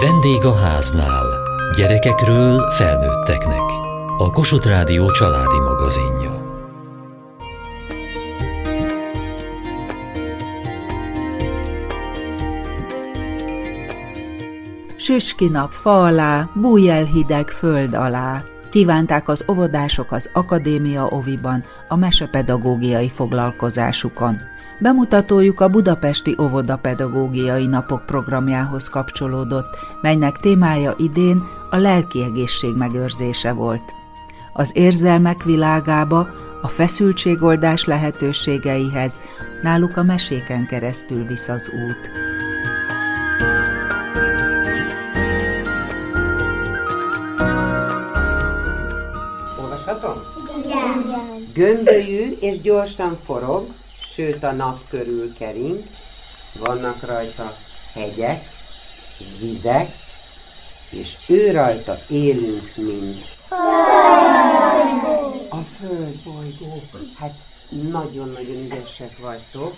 Vendég a háznál. Gyerekekről felnőtteknek. A Kossuth Rádió családi magazinja. Süski nap fa alá, bújj el hideg föld alá. Kívánták az óvodások az Akadémia Oviban a mesepedagógiai foglalkozásukon. Bemutatójuk a Budapesti Óvodapedagógiai Napok programjához kapcsolódott, melynek témája idén a lelki egészség megőrzése volt. Az érzelmek világába, a feszültségoldás lehetőségeihez náluk a meséken keresztül visz az út. Olvashatom? Igen. Gömbölyű és gyorsan forog, sőt a nap körül kering, vannak rajta hegyek, vizek, és ő rajta élünk mind. A földbolygó. Hát nagyon-nagyon ügyesek vagytok.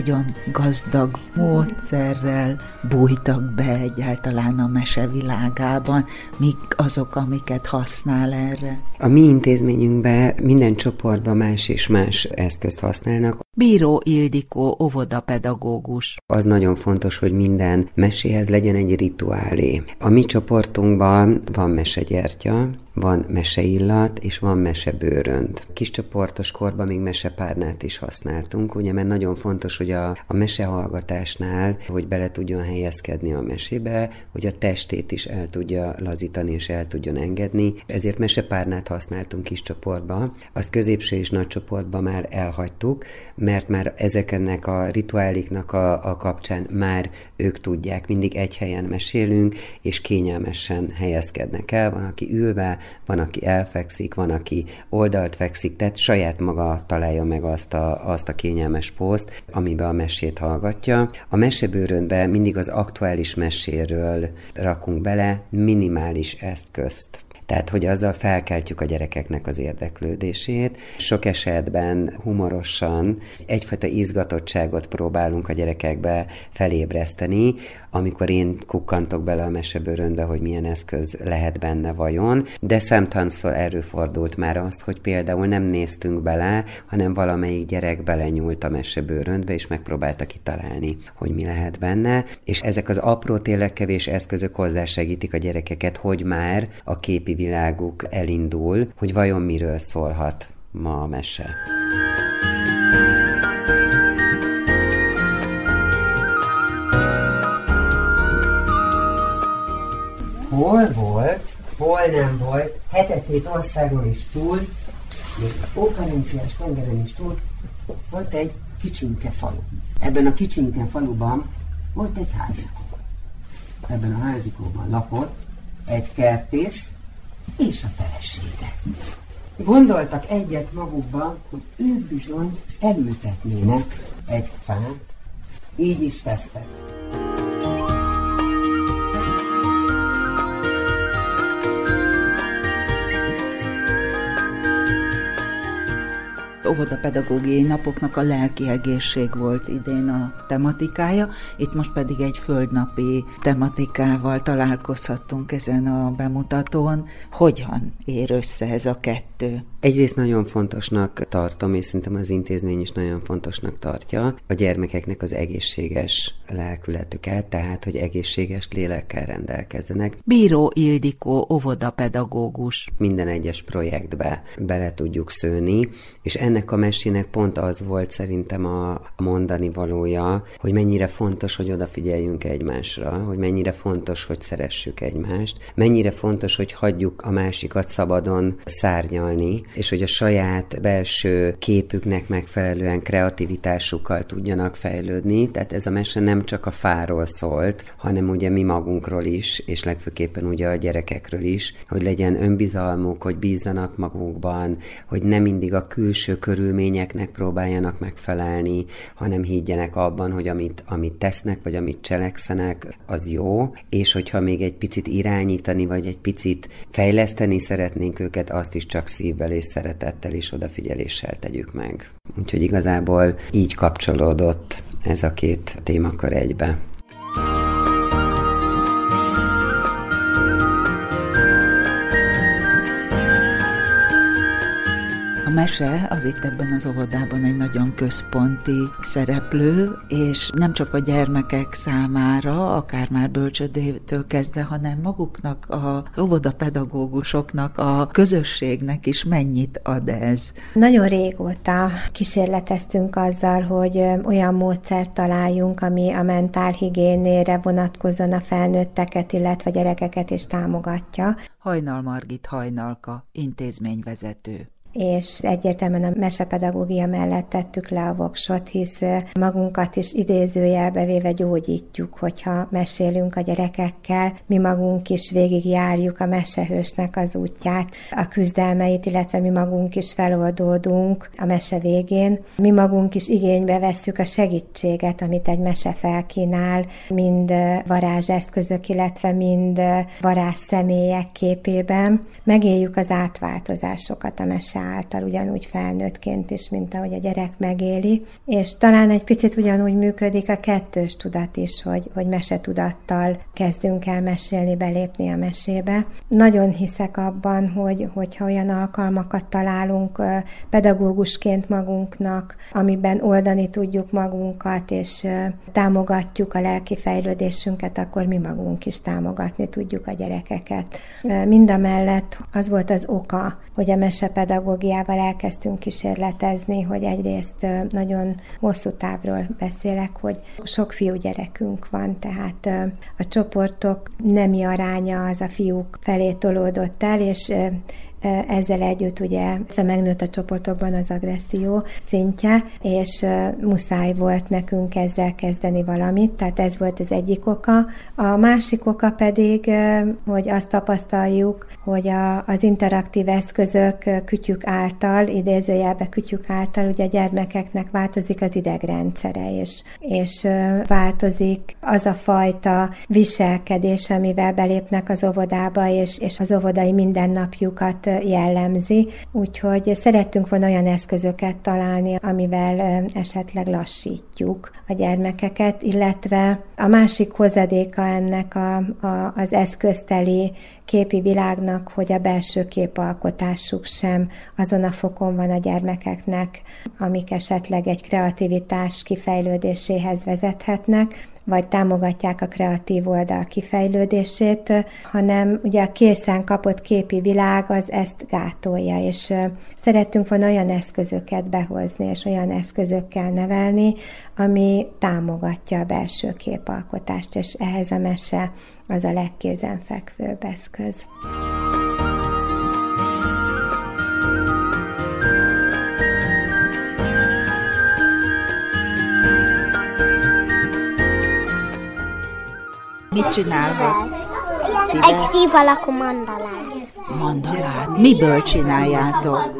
Nagyon gazdag módszerrel bújtak be egyáltalán a mese világában, mik azok, amiket használ erre. A mi intézményünkben minden csoportban más és más eszközt használnak. Bíró Ildikó, óvodapedagógus. Az nagyon fontos, hogy minden meséhez legyen egy rituálé. A mi csoportunkban van mesegyertya, van meseillat, és van mesebőrönd. Kiscsoportos korban még mesepárnát is használtunk, ugye, mert nagyon fontos, hogy a, a mesehallgatásnál, hogy bele tudjon helyezkedni a mesébe, hogy a testét is el tudja lazítani és el tudjon engedni. Ezért mesepárnát használtunk kis csoportba. Azt középső és nagy csoportban már elhagytuk, mert már ezeknek a rituáliknak a, a kapcsán már ők tudják, mindig egy helyen mesélünk, és kényelmesen helyezkednek el. Van, aki ülve, van, aki elfekszik, van, aki oldalt fekszik, tehát saját maga találja meg azt a, azt a kényelmes poszt, amiben a mesét hallgatja. A mesebőrönbe mindig az aktuális meséről rakunk bele minimális eszközt. Tehát, hogy azzal felkeltjük a gyerekeknek az érdeklődését. Sok esetben humorosan egyfajta izgatottságot próbálunk a gyerekekbe felébreszteni, amikor én kukkantok bele a mesebőrönbe, hogy milyen eszköz lehet benne vajon, de szemtanszor előfordult már az, hogy például nem néztünk bele, hanem valamelyik gyerek belenyúlt a mesebőröndbe, és megpróbálta kitalálni, hogy mi lehet benne, és ezek az apró tényleg kevés eszközök hozzásegítik a gyerekeket, hogy már a képi világuk elindul, hogy vajon miről szólhat ma a mese. Hol volt, hol nem volt, hetetét országon is túl, még az Ókarenciás tengeren is túl, volt egy kicsinke falu. Ebben a kicsinke faluban volt egy házikó. Ebben a házikóban lakott egy kertész, és a felesége. Gondoltak egyet magukban, hogy ők bizony elültetnének egy fát, így is tettek. Óvodapedagógiai napoknak a lelki egészség volt idén a tematikája, itt most pedig egy földnapi tematikával találkozhattunk ezen a bemutatón. Hogyan ér össze ez a kettő? Egyrészt nagyon fontosnak tartom, és szerintem az intézmény is nagyon fontosnak tartja a gyermekeknek az egészséges lelkületüket, tehát hogy egészséges lélekkel rendelkezzenek. Bíró Ildikó, óvodapedagógus. Minden egyes projektbe bele tudjuk szőni, és ennek a mesének pont az volt szerintem a mondani valója, hogy mennyire fontos, hogy odafigyeljünk egymásra, hogy mennyire fontos, hogy szeressük egymást, mennyire fontos, hogy hagyjuk a másikat szabadon szárnyalni, és hogy a saját belső képüknek megfelelően kreativitásukkal tudjanak fejlődni. Tehát ez a mese nem csak a fáról szólt, hanem ugye mi magunkról is, és legfőképpen ugye a gyerekekről is, hogy legyen önbizalmuk, hogy bízzanak magukban, hogy nem mindig a külső körülményeknek próbáljanak megfelelni, hanem higgyenek abban, hogy amit, amit tesznek, vagy amit cselekszenek, az jó, és hogyha még egy picit irányítani, vagy egy picit fejleszteni szeretnénk őket, azt is csak szívvel és szeretettel és odafigyeléssel tegyük meg. Úgyhogy igazából így kapcsolódott ez a két témakör egybe. A mese az itt ebben az óvodában egy nagyon központi szereplő, és nem csak a gyermekek számára, akár már bölcsödétől kezdve, hanem maguknak, az óvodapedagógusoknak, a közösségnek is mennyit ad ez. Nagyon régóta kísérleteztünk azzal, hogy olyan módszert találjunk, ami a mentálhigiénére vonatkozóan a felnőtteket, illetve gyerekeket is támogatja. Hajnal Margit Hajnalka, intézményvezető és egyértelműen a mesepedagógia mellett tettük le a voksot, hisz magunkat is idézőjelbe véve gyógyítjuk, hogyha mesélünk a gyerekekkel, mi magunk is végigjárjuk a mesehősnek az útját, a küzdelmeit, illetve mi magunk is feloldódunk a mese végén. Mi magunk is igénybe vesszük a segítséget, amit egy mese felkínál, mind varázseszközök, illetve mind varázs személyek képében. Megéljük az átváltozásokat a mese által ugyanúgy felnőttként is, mint ahogy a gyerek megéli. És talán egy picit ugyanúgy működik a kettős tudat is, hogy, hogy mesetudattal kezdünk el mesélni, belépni a mesébe. Nagyon hiszek abban, hogy, hogyha olyan alkalmakat találunk pedagógusként magunknak, amiben oldani tudjuk magunkat, és támogatjuk a lelki fejlődésünket, akkor mi magunk is támogatni tudjuk a gyerekeket. Mindamellett az volt az oka, hogy a mesepedagógiával elkezdtünk kísérletezni, hogy egyrészt nagyon hosszú távról beszélek, hogy sok fiú gyerekünk van, tehát a csoportok nemi aránya az a fiúk felé tolódott el, és ezzel együtt ugye megnőtt a csoportokban az agresszió szintje, és muszáj volt nekünk ezzel kezdeni valamit, tehát ez volt az egyik oka. A másik oka pedig, hogy azt tapasztaljuk, hogy a, az interaktív eszközök kütyük által, idézőjelbe kütyük által, ugye a gyermekeknek változik az idegrendszere, és, és változik az a fajta viselkedés, amivel belépnek az óvodába, és, és az óvodai mindennapjukat jellemzi, úgyhogy szerettünk volna olyan eszközöket találni, amivel esetleg lassítjuk a gyermekeket, illetve a másik hozadéka ennek a, a, az eszközteli képi világnak, hogy a belső képalkotásuk sem azon a fokon van a gyermekeknek, amik esetleg egy kreativitás kifejlődéséhez vezethetnek, vagy támogatják a kreatív oldal kifejlődését, hanem ugye a készen kapott képi világ az ezt gátolja, és szerettünk volna olyan eszközöket behozni, és olyan eszközökkel nevelni, ami támogatja a belső képalkotást, és ehhez a mese az a legkézenfekvőbb eszköz. Mit csinálhat? Egy szív alakú mandalát. Mandalát? Miből csináljátok?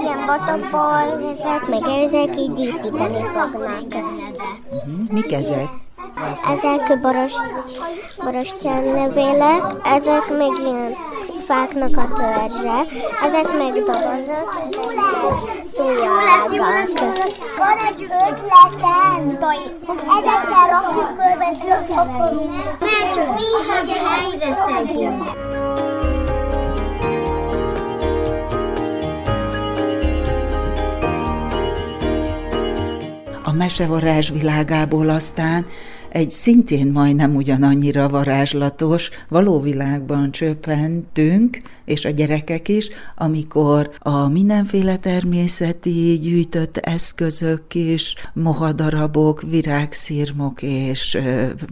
Ilyen botokból, ezek, meg ezek így díszíteni fognak. Uh-huh. Mik ezek? Ezek borost, borostyán ezek meg ilyen fáknak a törzse, ezek meg dobozok, Van egy ötletem, ezekkel rakjuk körbe, és Mert csak néhány helyre tegyünk. A mesevarázs világából aztán egy szintén majdnem ugyanannyira varázslatos való világban csöppentünk, és a gyerekek is, amikor a mindenféle természeti gyűjtött eszközök is, mohadarabok, virágszirmok és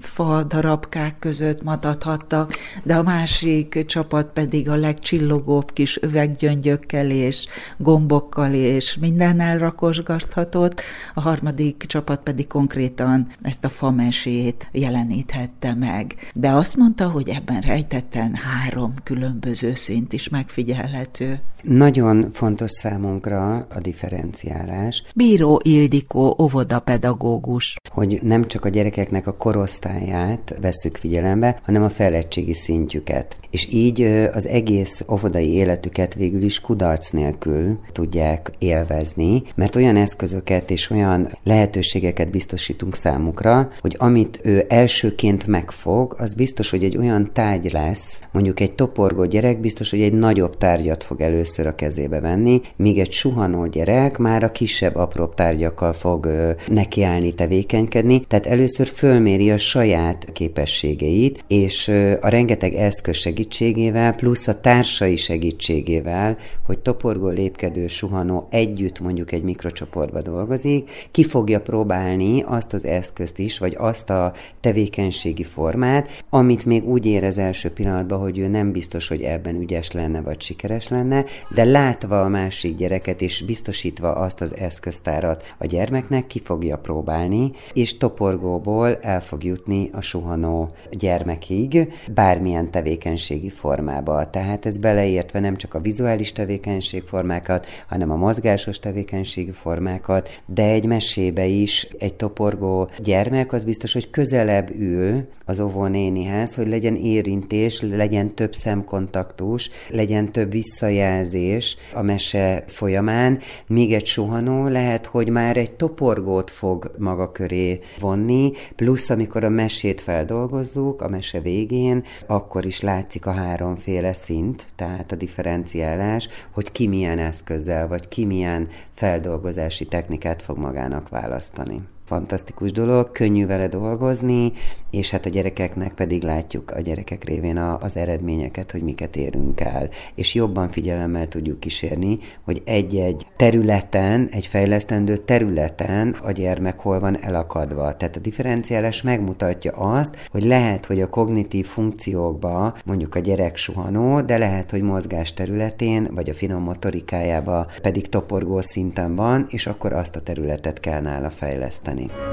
fa darabkák között matathattak, de a másik csapat pedig a legcsillogóbb kis üveggyöngyökkel és gombokkal és minden elrakosgathatott, a harmadik csapat pedig konkrétan ezt a famesét mesét jeleníthette meg. De azt mondta, hogy ebben rejtetten három különböző szint is megfigyelhető. Nagyon fontos számunkra a differenciálás. Bíró Ildikó, óvodapedagógus. Hogy nem csak a gyerekeknek a korosztályát vesszük figyelembe, hanem a fejlettségi szintjüket. És így az egész óvodai életüket végül is kudarc nélkül tudják élvezni, mert olyan eszközöket és olyan lehetőségeket biztosítunk számukra, hogy amit ő elsőként megfog, az biztos, hogy egy olyan tárgy lesz, mondjuk egy toporgó gyerek biztos, hogy egy nagyobb tárgyat fog először a kezébe venni, míg egy suhanó gyerek már a kisebb, apróbb tárgyakkal fog nekiállni, tevékenykedni, tehát először fölméri a saját képességeit, és a rengeteg eszköz segítségével, plusz a társai segítségével, hogy toporgó, lépkedő, suhanó együtt mondjuk egy mikrocsoportba dolgozik, ki fogja próbálni azt az eszközt is, vagy azt a tevékenységi formát, amit még úgy érez első pillanatban, hogy ő nem biztos, hogy ebben ügyes lenne, vagy sikeres lenne, de látva a másik gyereket, és biztosítva azt az eszköztárat a gyermeknek, ki fogja próbálni, és toporgóból el fog jutni a suhanó gyermekig, bármilyen tevékenységi formába. Tehát ez beleértve nem csak a vizuális tevékenységformákat, hanem a mozgásos tevékenységi formákat, de egy mesébe is egy toporgó gyermek az biztos, hogy közelebb ül az óvónénihez, hogy legyen érintés, legyen több szemkontaktus, legyen több visszajelzés a mese folyamán, míg egy suhanó lehet, hogy már egy toporgót fog maga köré vonni, plusz amikor a mesét feldolgozzuk, a mese végén, akkor is látszik a háromféle szint, tehát a differenciálás, hogy ki milyen eszközzel, vagy ki milyen feldolgozási technikát fog magának választani fantasztikus dolog, könnyű vele dolgozni, és hát a gyerekeknek pedig látjuk a gyerekek révén a, az eredményeket, hogy miket érünk el. És jobban figyelemmel tudjuk kísérni, hogy egy-egy területen, egy fejlesztendő területen a gyermek hol van elakadva. Tehát a differenciálás megmutatja azt, hogy lehet, hogy a kognitív funkciókba mondjuk a gyerek suhanó, de lehet, hogy mozgás területén, vagy a finom motorikájába pedig toporgó szinten van, és akkor azt a területet kell nála fejleszteni tenni.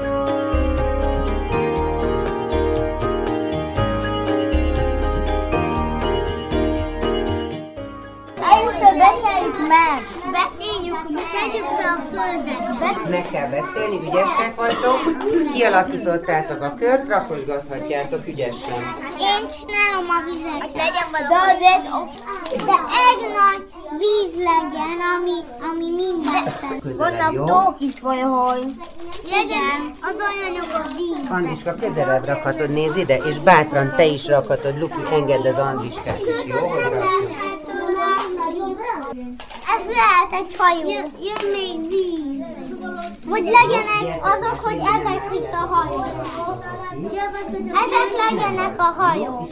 meg! Beszéljük, tegyük fel a földet! Meg kell beszélni, ügyesek vagytok, kialakítottátok a kört, rakosgathatjátok ügyesen. Én csinálom a vizet. Legyen de azért, de egy nagy víz legyen, ami, ami minden. Vannak tók is vagy hogy. Legyen az anyanyag a víz. Andriska, közelebb rakhatod, nézd ide, és bátran te is rakhatod, Luki, engedd az Andriskát is, jó? Hogy rakjuk. Ez lehet egy hajó. Jön, jön még víz. Vagy legyenek azok, hogy ezek itt a hajó. Ezek legyenek a hajók.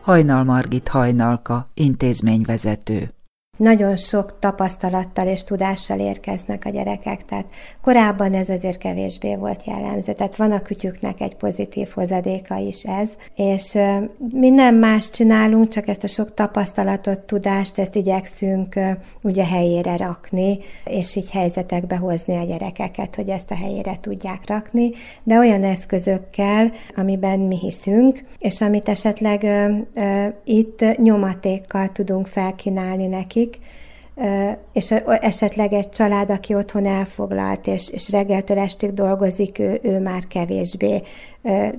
Hajnal Margit Hajnalka, intézményvezető nagyon sok tapasztalattal és tudással érkeznek a gyerekek, tehát korábban ez azért kevésbé volt jellemző, tehát van a kütyüknek egy pozitív hozadéka is ez, és mi nem más csinálunk, csak ezt a sok tapasztalatot, tudást, ezt igyekszünk ugye helyére rakni, és így helyzetekbe hozni a gyerekeket, hogy ezt a helyére tudják rakni, de olyan eszközökkel, amiben mi hiszünk, és amit esetleg itt nyomatékkal tudunk felkínálni nekik, és esetleg egy család, aki otthon elfoglalt, és, és reggeltől estig dolgozik, ő, ő már kevésbé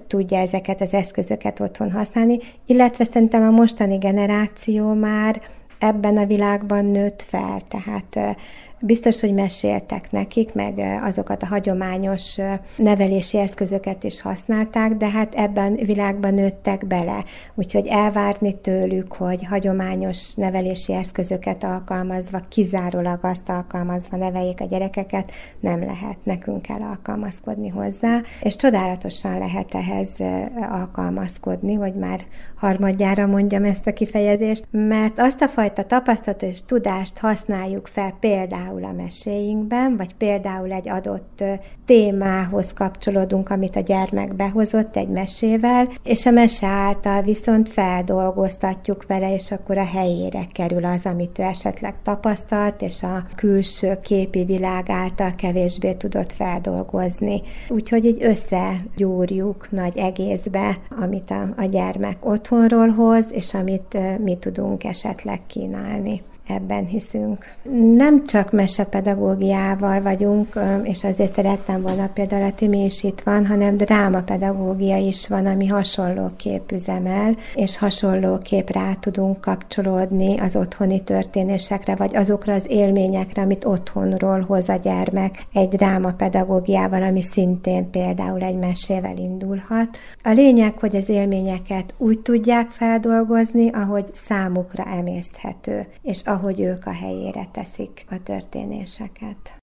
tudja ezeket az eszközöket otthon használni, illetve szerintem a mostani generáció már ebben a világban nőtt fel, tehát Biztos, hogy meséltek nekik, meg azokat a hagyományos nevelési eszközöket is használták, de hát ebben világban nőttek bele. Úgyhogy elvárni tőlük, hogy hagyományos nevelési eszközöket alkalmazva, kizárólag azt alkalmazva neveljék a gyerekeket, nem lehet. Nekünk kell alkalmazkodni hozzá, és csodálatosan lehet ehhez alkalmazkodni, hogy már harmadjára mondjam ezt a kifejezést, mert azt a fajta tapasztalat és tudást használjuk fel például például a meséinkben, vagy például egy adott témához kapcsolódunk, amit a gyermek behozott egy mesével, és a mese által viszont feldolgoztatjuk vele, és akkor a helyére kerül az, amit ő esetleg tapasztalt, és a külső képi világ által kevésbé tudott feldolgozni. Úgyhogy így összegyúrjuk nagy egészbe, amit a, a gyermek otthonról hoz, és amit mi tudunk esetleg kínálni ebben hiszünk. Nem csak mesepedagógiával vagyunk, és azért szerettem volna például a Timi is itt van, hanem drámapedagógia is van, ami hasonlóképp üzemel, és hasonlóképp rá tudunk kapcsolódni az otthoni történésekre, vagy azokra az élményekre, amit otthonról hoz a gyermek egy drámapedagógiával, ami szintén például egy mesével indulhat. A lényeg, hogy az élményeket úgy tudják feldolgozni, ahogy számukra emészthető, és ahogy ők a helyére teszik a történéseket.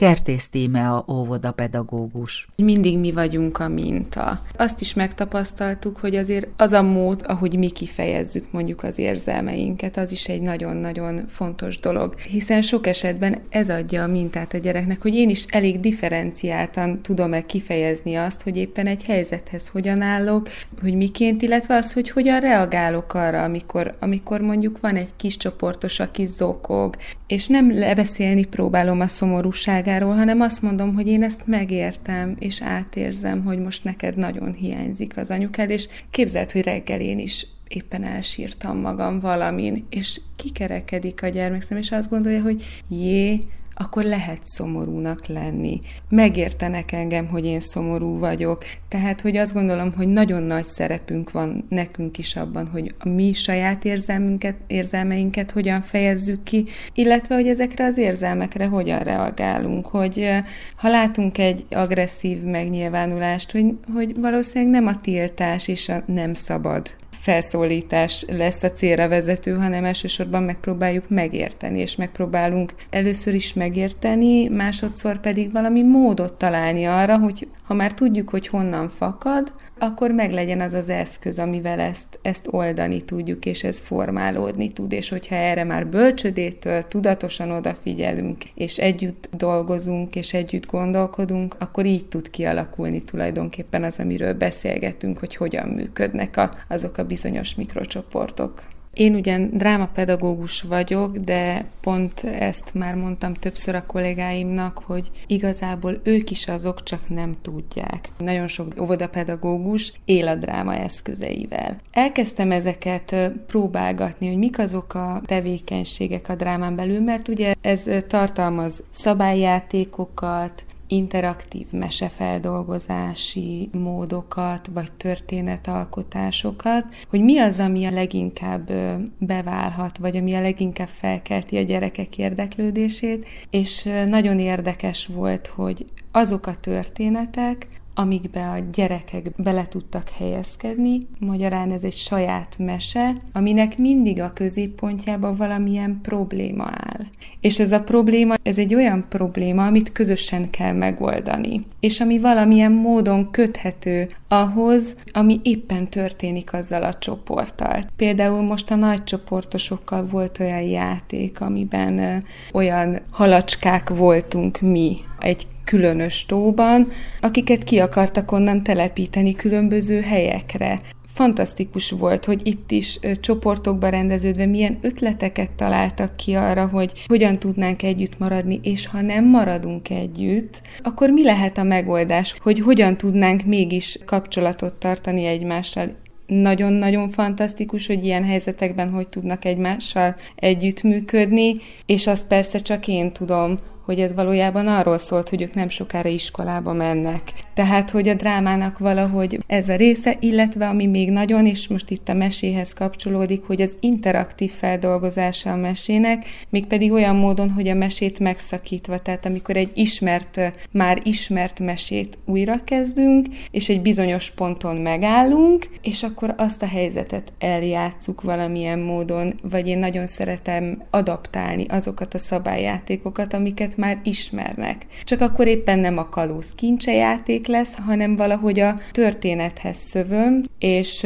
Kertész Tímea óvoda pedagógus. Mindig mi vagyunk a minta. Azt is megtapasztaltuk, hogy azért az a mód, ahogy mi kifejezzük mondjuk az érzelmeinket, az is egy nagyon-nagyon fontos dolog. Hiszen sok esetben ez adja a mintát a gyereknek, hogy én is elég differenciáltan tudom-e kifejezni azt, hogy éppen egy helyzethez hogyan állok, hogy miként, illetve az, hogy hogyan reagálok arra, amikor, amikor mondjuk van egy kis csoportos, aki zokog, és nem lebeszélni próbálom a szomorúságáról, hanem azt mondom, hogy én ezt megértem, és átérzem, hogy most neked nagyon hiányzik az anyukád, és képzeld, hogy reggel én is éppen elsírtam magam valamin, és kikerekedik a gyermekszem, és azt gondolja, hogy jé, akkor lehet szomorúnak lenni. Megértenek engem, hogy én szomorú vagyok. Tehát, hogy azt gondolom, hogy nagyon nagy szerepünk van nekünk is abban, hogy a mi saját érzelmünket, érzelmeinket hogyan fejezzük ki, illetve, hogy ezekre az érzelmekre hogyan reagálunk, hogy ha látunk egy agresszív megnyilvánulást, hogy, hogy valószínűleg nem a tiltás és a nem szabad felszólítás lesz a célra vezető, hanem elsősorban megpróbáljuk megérteni, és megpróbálunk először is megérteni, másodszor pedig valami módot találni arra, hogy ha már tudjuk, hogy honnan fakad, akkor meglegyen az az eszköz, amivel ezt, ezt oldani tudjuk, és ez formálódni tud, és hogyha erre már bölcsödétől tudatosan odafigyelünk, és együtt dolgozunk, és együtt gondolkodunk, akkor így tud kialakulni tulajdonképpen az, amiről beszélgetünk, hogy hogyan működnek a, azok a bizonyos mikrocsoportok. Én ugyan drámapedagógus vagyok, de pont ezt már mondtam többször a kollégáimnak, hogy igazából ők is azok, csak nem tudják. Nagyon sok óvodapedagógus él a dráma eszközeivel. Elkezdtem ezeket próbálgatni, hogy mik azok a tevékenységek a drámán belül, mert ugye ez tartalmaz szabályjátékokat, interaktív mesefeldolgozási módokat, vagy történetalkotásokat, hogy mi az, ami a leginkább beválhat, vagy ami a leginkább felkelti a gyerekek érdeklődését, és nagyon érdekes volt, hogy azok a történetek, amikbe a gyerekek bele tudtak helyezkedni. Magyarán ez egy saját mese, aminek mindig a középpontjában valamilyen probléma áll. És ez a probléma, ez egy olyan probléma, amit közösen kell megoldani. És ami valamilyen módon köthető ahhoz, ami éppen történik azzal a csoporttal. Például most a nagy csoportosokkal volt olyan játék, amiben olyan halacskák voltunk mi, egy különös tóban, akiket ki akartak onnan telepíteni különböző helyekre. Fantasztikus volt, hogy itt is csoportokba rendeződve milyen ötleteket találtak ki arra, hogy hogyan tudnánk együtt maradni, és ha nem maradunk együtt, akkor mi lehet a megoldás, hogy hogyan tudnánk mégis kapcsolatot tartani egymással, nagyon-nagyon fantasztikus, hogy ilyen helyzetekben hogy tudnak egymással együttműködni, és azt persze csak én tudom, hogy ez valójában arról szólt, hogy ők nem sokára iskolába mennek. Tehát, hogy a drámának valahogy ez a része, illetve ami még nagyon, és most itt a meséhez kapcsolódik, hogy az interaktív feldolgozása a mesének, mégpedig olyan módon, hogy a mesét megszakítva, tehát amikor egy ismert, már ismert mesét újra kezdünk, és egy bizonyos ponton megállunk, és akkor azt a helyzetet eljátszuk valamilyen módon, vagy én nagyon szeretem adaptálni azokat a szabályjátékokat, amiket már ismernek. Csak akkor éppen nem a kalóz kincsejáték lesz, hanem valahogy a történethez szövöm, és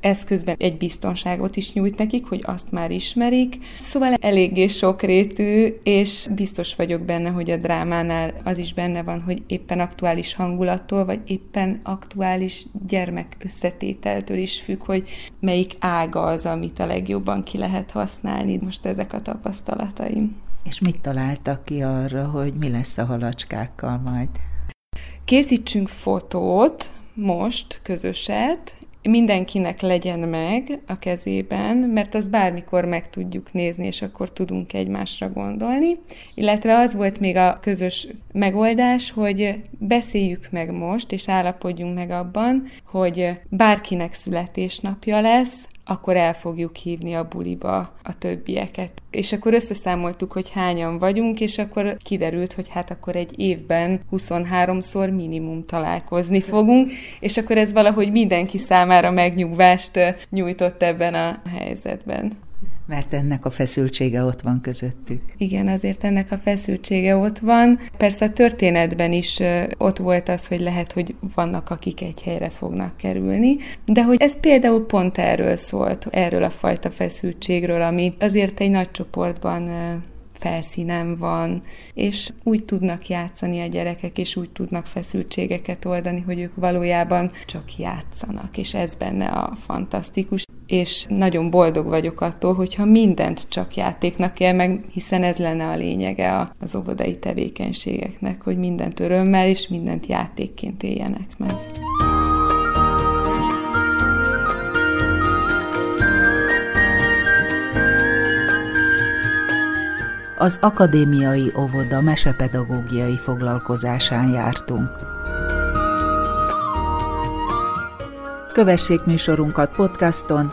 ez közben egy biztonságot is nyújt nekik, hogy azt már ismerik. Szóval eléggé sokrétű, és biztos vagyok benne, hogy a drámánál az is benne van, hogy éppen aktuális hangulattól, vagy éppen aktuális gyermek összetételtől is függ, hogy melyik ága az, amit a legjobban ki lehet használni. Most ezek a tapasztalataim. És mit találtak ki arra, hogy mi lesz a halacskákkal majd? Készítsünk fotót most, közöset, mindenkinek legyen meg a kezében, mert azt bármikor meg tudjuk nézni, és akkor tudunk egymásra gondolni. Illetve az volt még a közös megoldás, hogy beszéljük meg most, és állapodjunk meg abban, hogy bárkinek születésnapja lesz, akkor el fogjuk hívni a buliba a többieket. És akkor összeszámoltuk, hogy hányan vagyunk, és akkor kiderült, hogy hát akkor egy évben 23-szor minimum találkozni fogunk, és akkor ez valahogy mindenki számára megnyugvást nyújtott ebben a helyzetben. Mert ennek a feszültsége ott van közöttük. Igen, azért ennek a feszültsége ott van. Persze a történetben is ott volt az, hogy lehet, hogy vannak, akik egy helyre fognak kerülni, de hogy ez például pont erről szólt, erről a fajta feszültségről, ami azért egy nagy csoportban felszínen van, és úgy tudnak játszani a gyerekek, és úgy tudnak feszültségeket oldani, hogy ők valójában csak játszanak, és ez benne a fantasztikus és nagyon boldog vagyok attól, hogyha mindent csak játéknak él meg, hiszen ez lenne a lényege az óvodai tevékenységeknek, hogy mindent örömmel és mindent játékként éljenek meg. Az akadémiai óvoda mesepedagógiai foglalkozásán jártunk. Kövessék műsorunkat podcaston,